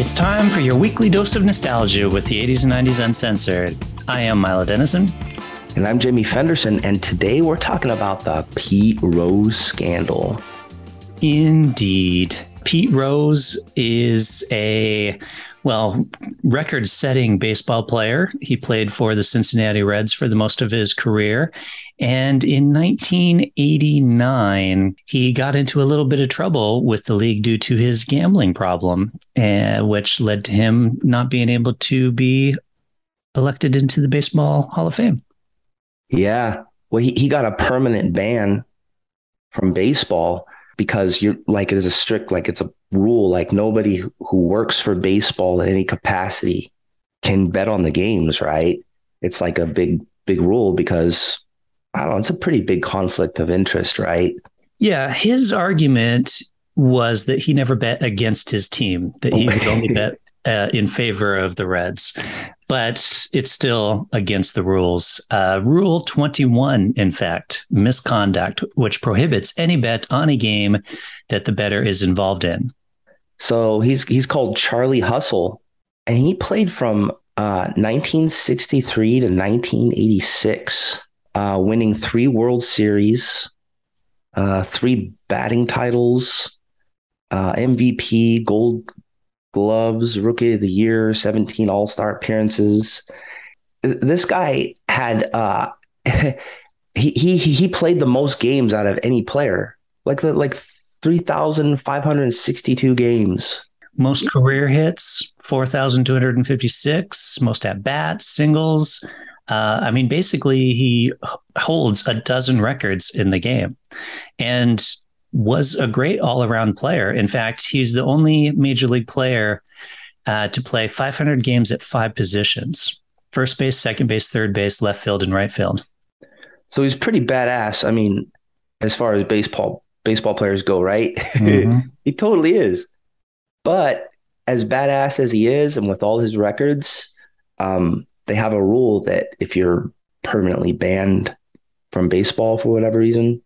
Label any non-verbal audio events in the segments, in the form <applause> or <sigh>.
It's time for your weekly dose of nostalgia with the 80s and 90s Uncensored. I am Milo Dennison. And I'm Jamie Fenderson, and today we're talking about the Pete Rose scandal. Indeed. Pete Rose is a well, record setting baseball player. He played for the Cincinnati Reds for the most of his career. And in 1989, he got into a little bit of trouble with the league due to his gambling problem, uh, which led to him not being able to be elected into the Baseball Hall of Fame. Yeah. Well, he, he got a permanent ban from baseball because you're like there's a strict like it's a rule like nobody who works for baseball in any capacity can bet on the games right? It's like a big big rule because i don't know it's a pretty big conflict of interest right? Yeah his argument was that he never bet against his team that he would only <laughs> bet uh, in favor of the Reds, but it's still against the rules. Uh, Rule 21, in fact, misconduct, which prohibits any bet on a game that the bettor is involved in. So he's he's called Charlie Hustle, and he played from uh, 1963 to 1986, uh, winning three World Series, uh, three batting titles, uh, MVP, Gold gloves, rookie of the year, 17 all-star appearances. This guy had uh <laughs> he he he played the most games out of any player. Like the like 3,562 games. Most career hits, 4,256, most at bats, singles. Uh, I mean, basically, he holds a dozen records in the game. And was a great all around player. In fact, he's the only major league player uh, to play 500 games at five positions first base, second base, third base, left field, and right field. So he's pretty badass. I mean, as far as baseball baseball players go, right? Mm-hmm. <laughs> he totally is. But as badass as he is, and with all his records, um, they have a rule that if you're permanently banned from baseball for whatever reason,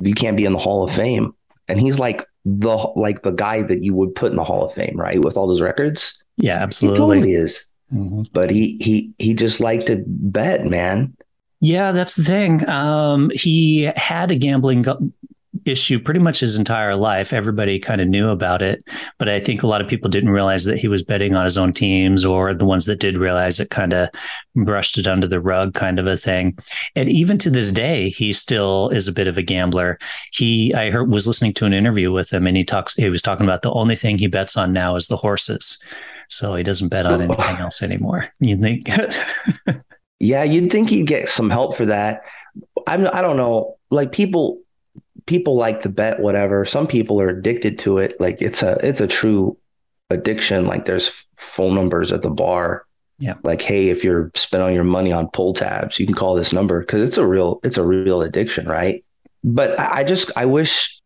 you can't be in the Hall of Fame. And he's like the like the guy that you would put in the Hall of Fame, right? With all those records. Yeah, absolutely. He totally is. Mm-hmm. But he he he just liked to bet, man. Yeah, that's the thing. Um, he had a gambling issue pretty much his entire life. Everybody kind of knew about it, but I think a lot of people didn't realize that he was betting on his own teams, or the ones that did realize it kind of brushed it under the rug, kind of a thing. And even to this day, he still is a bit of a gambler. He, I heard, was listening to an interview with him, and he talks. He was talking about the only thing he bets on now is the horses. So he doesn't bet on anything else anymore. You think? <laughs> yeah, you'd think he'd get some help for that. I'm, I don't know. Like people, people like to bet whatever. Some people are addicted to it. Like it's a it's a true addiction. Like there's phone numbers at the bar. Yeah. Like, hey, if you're spending your money on pull tabs, you can call this number because it's a real it's a real addiction, right? But I just I wish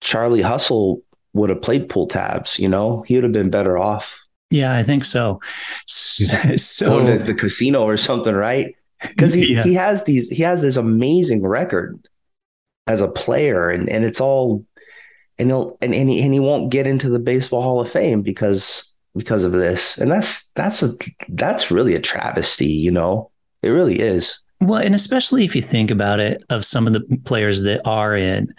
Charlie Hustle would have played pull tabs. You know, he would have been better off. Yeah, I think so. <laughs> So to the casino or something, right? Because he, <laughs> yeah. he has these he has this amazing record as a player and and it's all and he'll and, and he, and he won't get into the baseball hall of fame because because of this. And that's that's a that's really a travesty you know? It really is. Well and especially if you think about it of some of the players that are in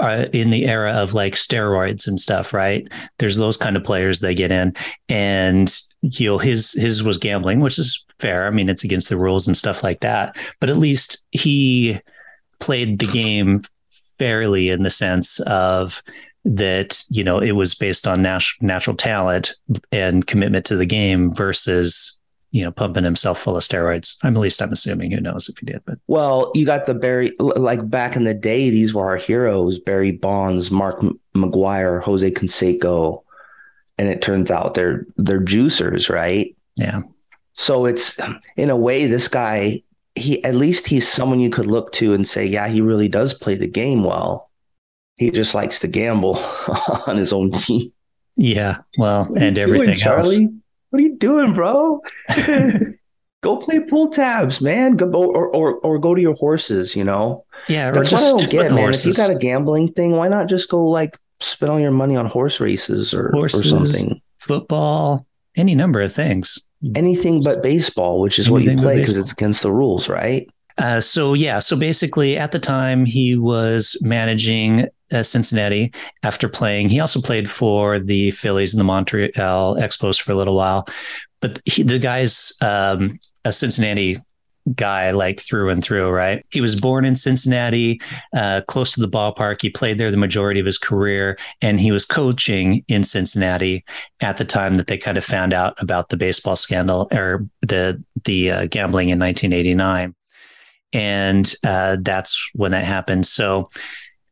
are in the era of like steroids and stuff right? There's those kind of players they get in. And you know his his was gambling which is fair. I mean it's against the rules and stuff like that. But at least he played the game fairly in the sense of that you know it was based on nat- natural talent and commitment to the game versus you know pumping himself full of steroids. I'm at least i'm assuming who knows if he did but. Well you got the barry like back in the day these were our heroes barry bonds mark mcgwire jose canseco and it turns out they're they're juicers right? Yeah. So it's in a way this guy he at least he's someone you could look to and say, yeah, he really does play the game well. He just likes to gamble <laughs> on his own team. Yeah, well, and everything doing, Charlie? What are you doing, bro? <laughs> go play pull tabs, man. Go or, or or go to your horses. You know. Yeah, that's what I don't get, man. Horses. If you got a gambling thing, why not just go like spend all your money on horse races or, horses, or something? football, any number of things. Anything but baseball, which is Anything what you play because it's against the rules, right? Uh, so yeah, so basically, at the time he was managing uh, Cincinnati after playing. He also played for the Phillies and the Montreal Expos for a little while, but he, the guy's um, a Cincinnati guy like through and through, right? He was born in Cincinnati, uh, close to the ballpark. He played there the majority of his career, and he was coaching in Cincinnati at the time that they kind of found out about the baseball scandal or the the uh, gambling in 1989, and uh, that's when that happened. So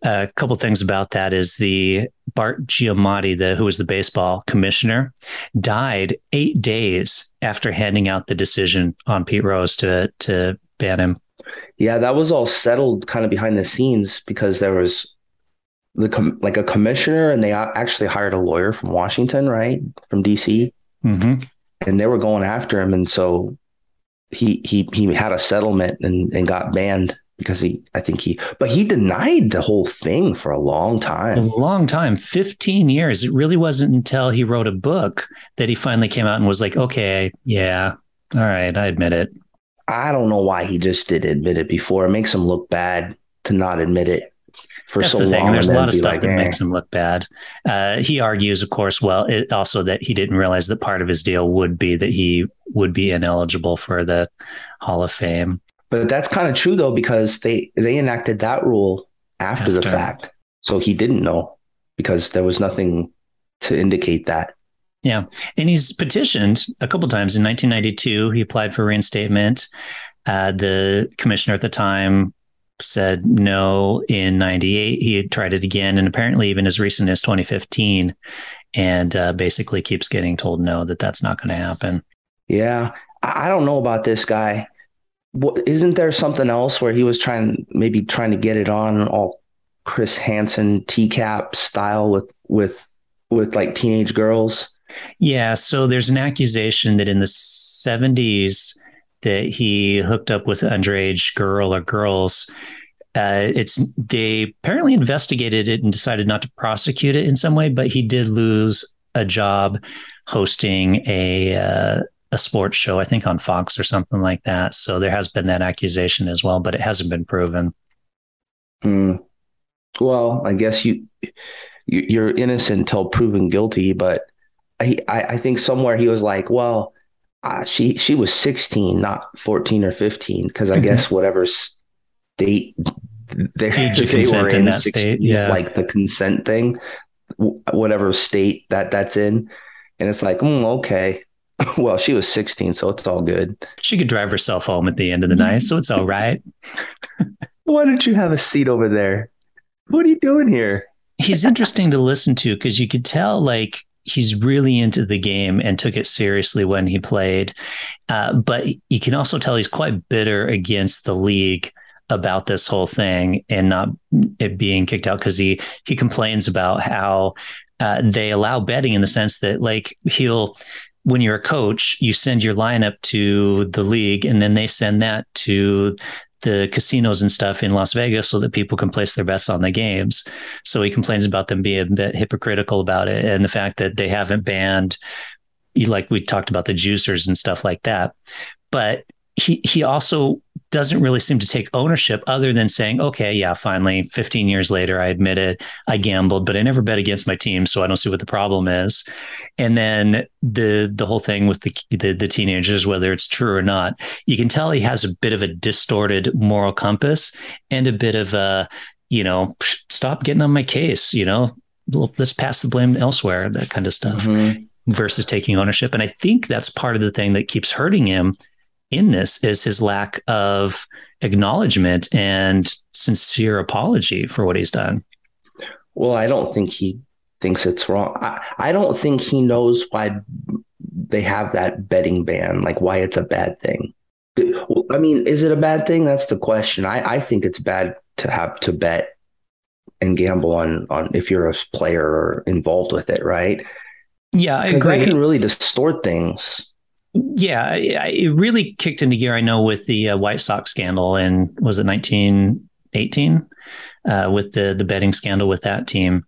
a couple things about that is the Bart Giamatti, the who was the baseball commissioner, died eight days after handing out the decision on Pete Rose to to ban him. Yeah, that was all settled kind of behind the scenes because there was the com- like a commissioner, and they actually hired a lawyer from Washington, right, from DC, mm-hmm. and they were going after him, and so he he he had a settlement and and got banned because he I think he but he denied the whole thing for a long time. A long time, 15 years. It really wasn't until he wrote a book that he finally came out and was like, "Okay, yeah. All right, I admit it." I don't know why he just didn't admit it before. It makes him look bad to not admit it for That's so the thing. long. There's a lot of stuff like, that eh. makes him look bad. Uh, he argues, of course, well, it, also that he didn't realize that part of his deal would be that he would be ineligible for the Hall of Fame. But that's kind of true though, because they they enacted that rule after, after, the fact. So he didn't know because there was nothing to indicate that. Yeah. And he's petitioned a couple times. In 1992, he applied for reinstatement. Uh, the commissioner at the time said no. In 98, he had tried it again. And apparently, even as recent as 2015, and uh, basically keeps getting told no, that that's not going to happen. Yeah. I don't know about this guy what, isn't there something else where he was trying maybe trying to get it on all Chris Hansen TCAP style with with with like teenage girls? Yeah, so there's an accusation that in the 70s that he hooked up with underage girl or girls. Uh, it's they apparently investigated it and decided not to prosecute it in some way, but he did lose a job hosting a uh, a sports show, I think on Fox or something like that. So there has been that accusation as well, but it hasn't been proven. Mm. Well, I guess you, you are innocent until proven guilty, but I, I think somewhere he was like, well, uh, she she was 16, not 14 or 15, because I mm-hmm. guess whatever state they, <laughs> they were in, in that state, yeah, like the consent thing, whatever state that that's in, and it's like, mm, okay, <laughs> well, she was 16, so it's all good. She could drive herself home at the end of the night, so it's all right. <laughs> Why don't you have a seat over there? What are you doing here? He's interesting to listen to because you could tell, like, he's really into the game and took it seriously when he played. Uh, but you can also tell he's quite bitter against the league about this whole thing and not it being kicked out because he he complains about how uh, they allow betting in the sense that like he'll when you're a coach, you send your lineup to the league and then they send that to the casinos and stuff in Las Vegas so that people can place their bets on the games. So he complains about them being a bit hypocritical about it and the fact that they haven't banned like we talked about the juicers and stuff like that. But he he also doesn't really seem to take ownership other than saying, okay, yeah, finally, 15 years later, I admit it. I gambled, but I never bet against my team, so I don't see what the problem is. And then the the whole thing with the, the, the teenagers, whether it's true or not, you can tell he has a bit of a distorted moral compass and a bit of a, you know, stop getting on my case, you know, let's pass the blame elsewhere, that kind of stuff. Mm-hmm. Versus taking ownership. And I think that's part of the thing that keeps hurting him in this is his lack of acknowledgement and sincere apology for what he's done. Well, I don't think he thinks it's wrong. I, I don't think he knows why they have that betting ban, like why it's a bad thing. I mean, is it a bad thing? That's the question. I, I think it's bad to have to bet and gamble on on if you're a player or involved with it, right? Yeah, I agree. That can really distort things. Yeah, it really kicked into gear. I know with the uh, White Sox scandal and was it 1918 uh, with the the betting scandal with that team,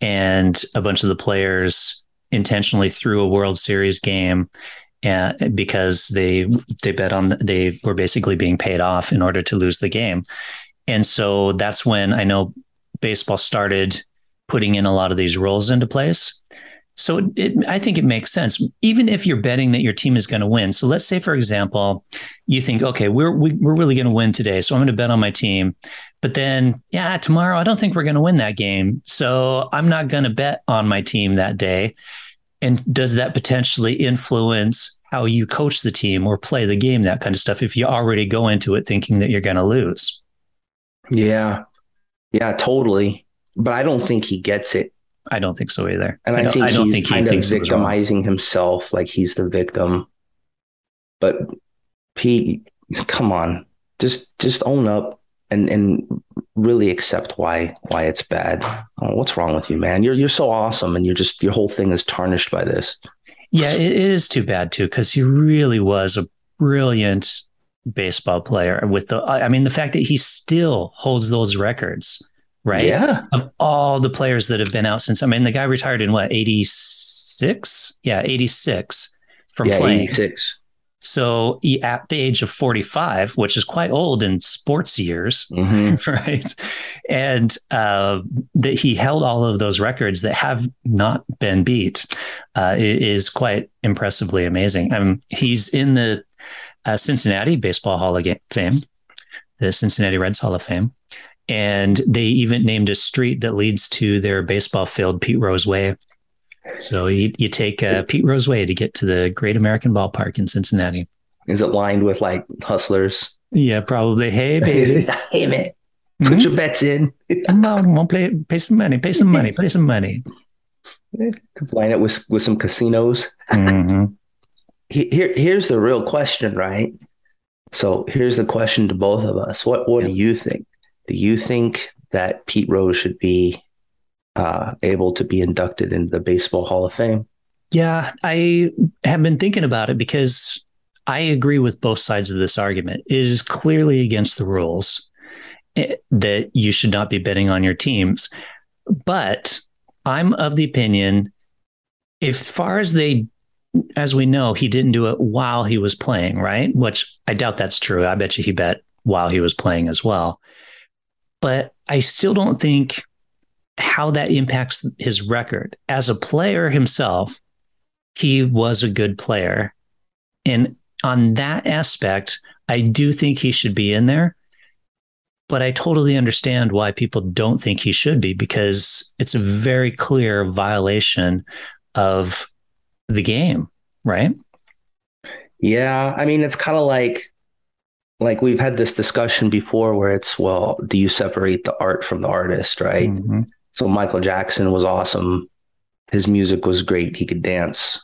and a bunch of the players intentionally threw a World Series game and because they they bet on they were basically being paid off in order to lose the game. And so that's when I know baseball started putting in a lot of these rules into place. So it, it, I think it makes sense, even if you're betting that your team is going to win. So let's say, for example, you think, okay, we're we, are we are really going to win today, so I'm going to bet on my team. But then, yeah, tomorrow I don't think we're going to win that game, so I'm not going to bet on my team that day. And does that potentially influence how you coach the team or play the game, that kind of stuff, if you already go into it thinking that you're going to lose? Yeah. Yeah, totally. But I don't think he gets it I don't think so either. And I, I think I don't he's think he kind thinks of victimizing himself, like he's the victim. But Pete, come on, just just own up and and really accept why why it's bad. Oh, what's wrong with you, man? You're you're so awesome, and you're just your whole thing is tarnished by this. Yeah, it, it is too bad too, because he really was a brilliant baseball player. With the, I mean, the fact that he still holds those records right? Yeah. Of all the players that have been out since, I mean, the guy retired in what, 86? Yeah, 86 from yeah, playing. 86. So he, at the age of 45, which is quite old in sports years, mm-hmm. <laughs> right? And uh, that he held all of those records that have not been beat uh, is quite impressively amazing. Um, he's in the uh, Cincinnati Baseball Hall of Fame, the Cincinnati Reds Hall of Fame. And they even named a street that leads to their baseball field, Pete Rose Way. So you, you take uh, Pete Rose Way to get to the Great American Ballpark in Cincinnati. Is it lined with like hustlers? Yeah, probably. Hey, <laughs> baby. hey, man. Put mm-hmm. your bets in. Come on, want play, pay some money, pay some money, pay some money. Line it with with some casinos. Mm-hmm. <laughs> Here, here's the real question, right? So here's the question to both of us. What what do you think? Do you think that Pete Rose should be uh, able to be inducted into the Baseball Hall of Fame? Yeah, I have been thinking about it because I agree with both sides of this argument. It is clearly against the rules eh, that you should not be betting on your teams. But I'm of the opinion, if far as they, as we know, he didn't do it while he was playing, right? Which I doubt that's true. I bet you he bet while he was playing as well but I still don't think how that impacts his record. As a player himself, he was a good player. And on that aspect, I do think he should be in there. But I totally understand why people don't think he should be because it's a very clear violation of the game, right? Yeah. I mean, it's kind of like like we've had this discussion before where it's well do you separate the art from the artist right? Mm-hmm. so michael jackson was awesome. His music was great. He could dance.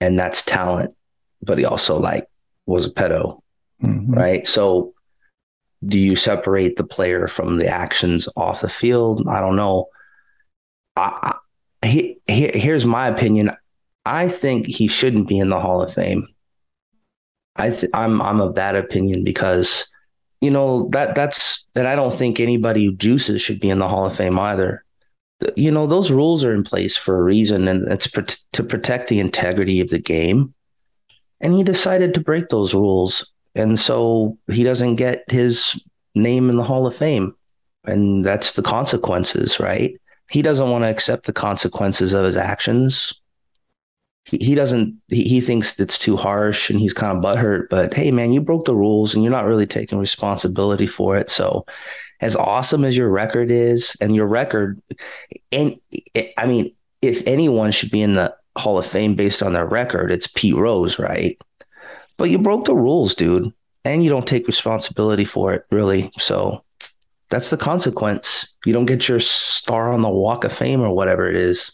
And that's talent. But he also like was a pedo mm-hmm. right? So do you separate the player from the actions off the field? I don't know. I, I, he, he, here's my opinion. I think he shouldn't be in the hall of fame I th- I'm I'm of that opinion because you know that that's and I don't think anybody who juices should be in the Hall of Fame either. You know those rules are in place for a reason, and it's pro- to protect the integrity of the game. And he decided to break those rules, and so he doesn't get his name in the Hall of Fame, and that's the consequences, right? He doesn't want to accept the consequences of his actions he, he doesn't he, he thinks it's too harsh and he's kind of butthurt but hey man you broke the rules and you're not really taking responsibility for it. So as awesome as your record is and your record and i mean if anyone should be in the hall of fame based on their record it's pete rose right? But you broke the rules dude and you don't take responsibility for it really. So that's the consequence. You don't get your star on the walk of fame or whatever it is.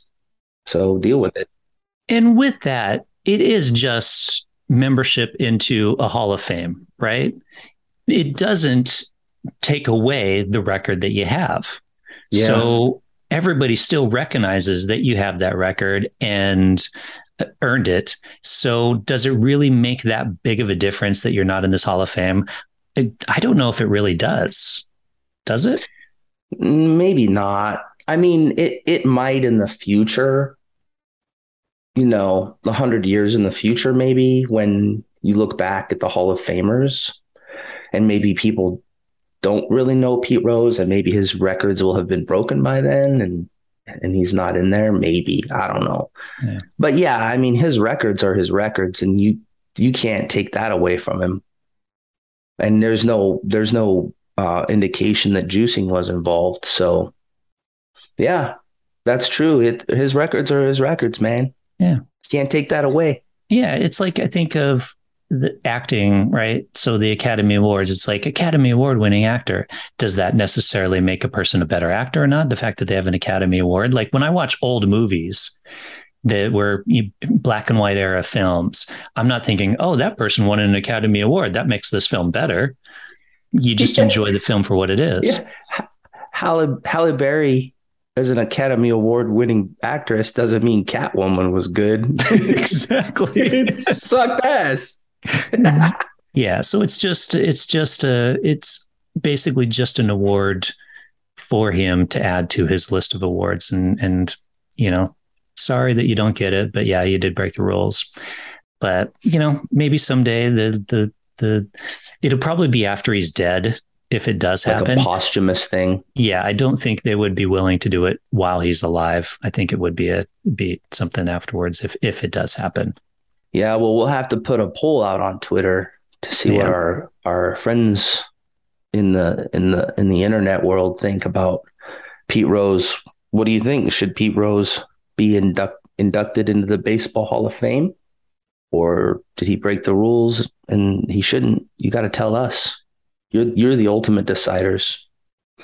So deal with it and with that, it is just membership into a Hall of Fame, right? It doesn't take away the record that you have. Yes. So everybody still recognizes that you have that record and uh, earned it. So does it really make that big of a difference that you're not in this Hall of Fame? I don't know if it really does. Does it? Maybe not. I mean, it it might in the future, you know, a hundred years in the future, maybe when you look back at the Hall of Famers, and maybe people don't really know Pete Rose, and maybe his records will have been broken by then, and and he's not in there. Maybe I don't know, yeah. but yeah, I mean, his records are his records, and you you can't take that away from him. And there's no there's no uh, indication that juicing was involved. So, yeah, that's true. It, his records are his records, man. Yeah, can't take that away. Yeah, it's like I think of the acting, right? So the Academy Awards, it's like Academy Award winning actor. Does that necessarily make a person a better actor or not? The fact that they have an Academy Award, like when I watch old movies, that were black and white era films. I'm not thinking, oh, that person won an Academy Award. That makes this film better. You just enjoy the film for what it is. Yeah. Halle, Halle Berry as an Academy Award winning actress doesn't mean Catwoman was good. <laughs> exactly. it sucked ass. <laughs> yeah. So it's just, it's just a, it's basically just an award for him to add to his list of awards. And, and, you know, sorry that you don't get it, but yeah, you did break the rules. But you know, maybe someday the the the it'll probably be after he's dead if it does like happen. A posthumous thing. Yeah, I don't think they would be willing to do it while he's alive. I think it would be a be something afterwards if if it does happen. Yeah, well, we'll have to put a poll out on Twitter to see yeah. what our our friends in the in the in the internet world think about Pete Rose. What do you think? Should Pete Rose be induct, inducted into the Baseball Hall of Fame? Or did he break the rules and he shouldn't? You got to tell us. You're, you're the ultimate deciders.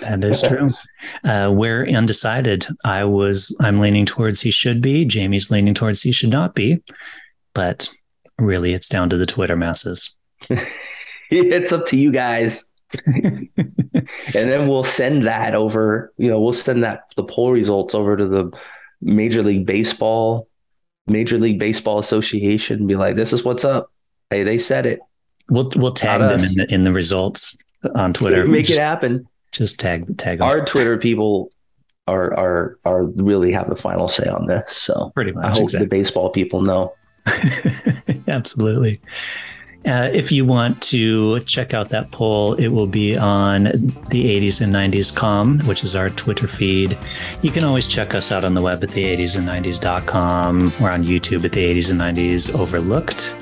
That is true. Uh, we're undecided. I was, I'm leaning towards he should be. Jamie's leaning towards he should not be. But really, it's down to the Twitter masses. <laughs> it's up to you guys. and then we'll send that over, you know, we'll send that the poll results over to the Major League Baseball, Major League Baseball Association, be like, "This is what's up." Hey, they said it. We'll we'll tag them in the in the results on Twitter. Make just, it happen. Just tag the tag them. Our Twitter people are are are really have the final say on this. So pretty much. I hope exactly. the baseball people know. <laughs> Absolutely. Uh, if you want to check out that poll, it will be on the 80s and 90s com, which is our Twitter feed. You can always check us out on the web at the 80s and 90s.com. We're on YouTube at the 80s and 90s overlooked.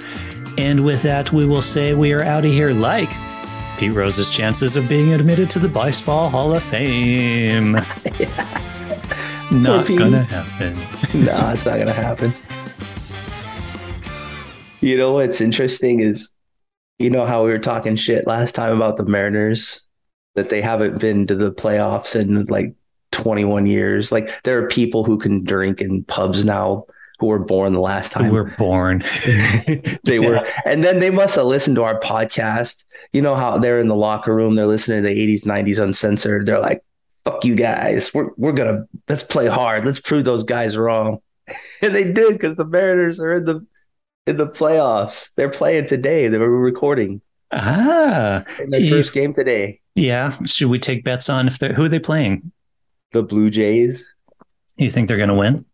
And with that, we will say we are out of here like Pete Rose's chances of being admitted to the Baseball Hall of Fame. <laughs> Not gonna happen. <laughs> no, it's not gonna happen. You know what's interesting is, you know how we were talking shit last time about the Mariners that they haven't been to the playoffs in like 21 years. Like there are people who can drink in pubs now who were born the last time. we were born. <laughs> <laughs> they yeah. were. And then they must have listened to our podcast. You know how they're in the locker room, they're listening to the 80s, 90s uncensored. They're like, fuck you guys. We're we're gonna let's play hard. Let's prove those guys wrong. <laughs> And they did because the Mariners are in the in the playoffs. They're playing today. They were recording. Ah, in their first game today. Yeah. Should we take bets on if they're who are they playing? The Blue Jays. You think they're going to win?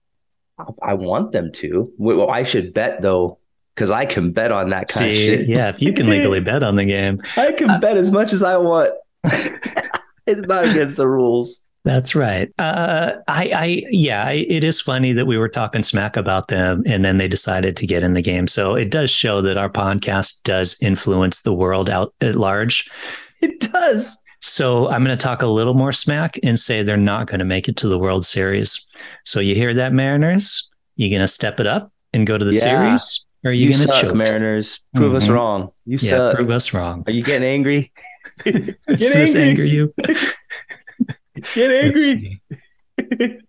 I want them to. Well, I should bet though, because I can bet on that kind See, of shit. Yeah, if you can legally bet on the game, <laughs> I can uh, bet as much as I want. <laughs> it's not against the rules. That's right. Uh, I, I, yeah, I, it is funny that we were talking smack about them and then they decided to get in the game. So it does show that our podcast does influence the world out at large. It does. So I'm going to talk a little more smack and say they're not going to make it to the World Series. So you hear that, Mariners? You going to step it up and go to the yeah. series? Or are you, you going to choke? Mariners? Prove mm-hmm. us wrong. You yeah, suck. Prove us wrong. Are you getting angry? <laughs> Does this anger you? <laughs> Get angry. <laughs>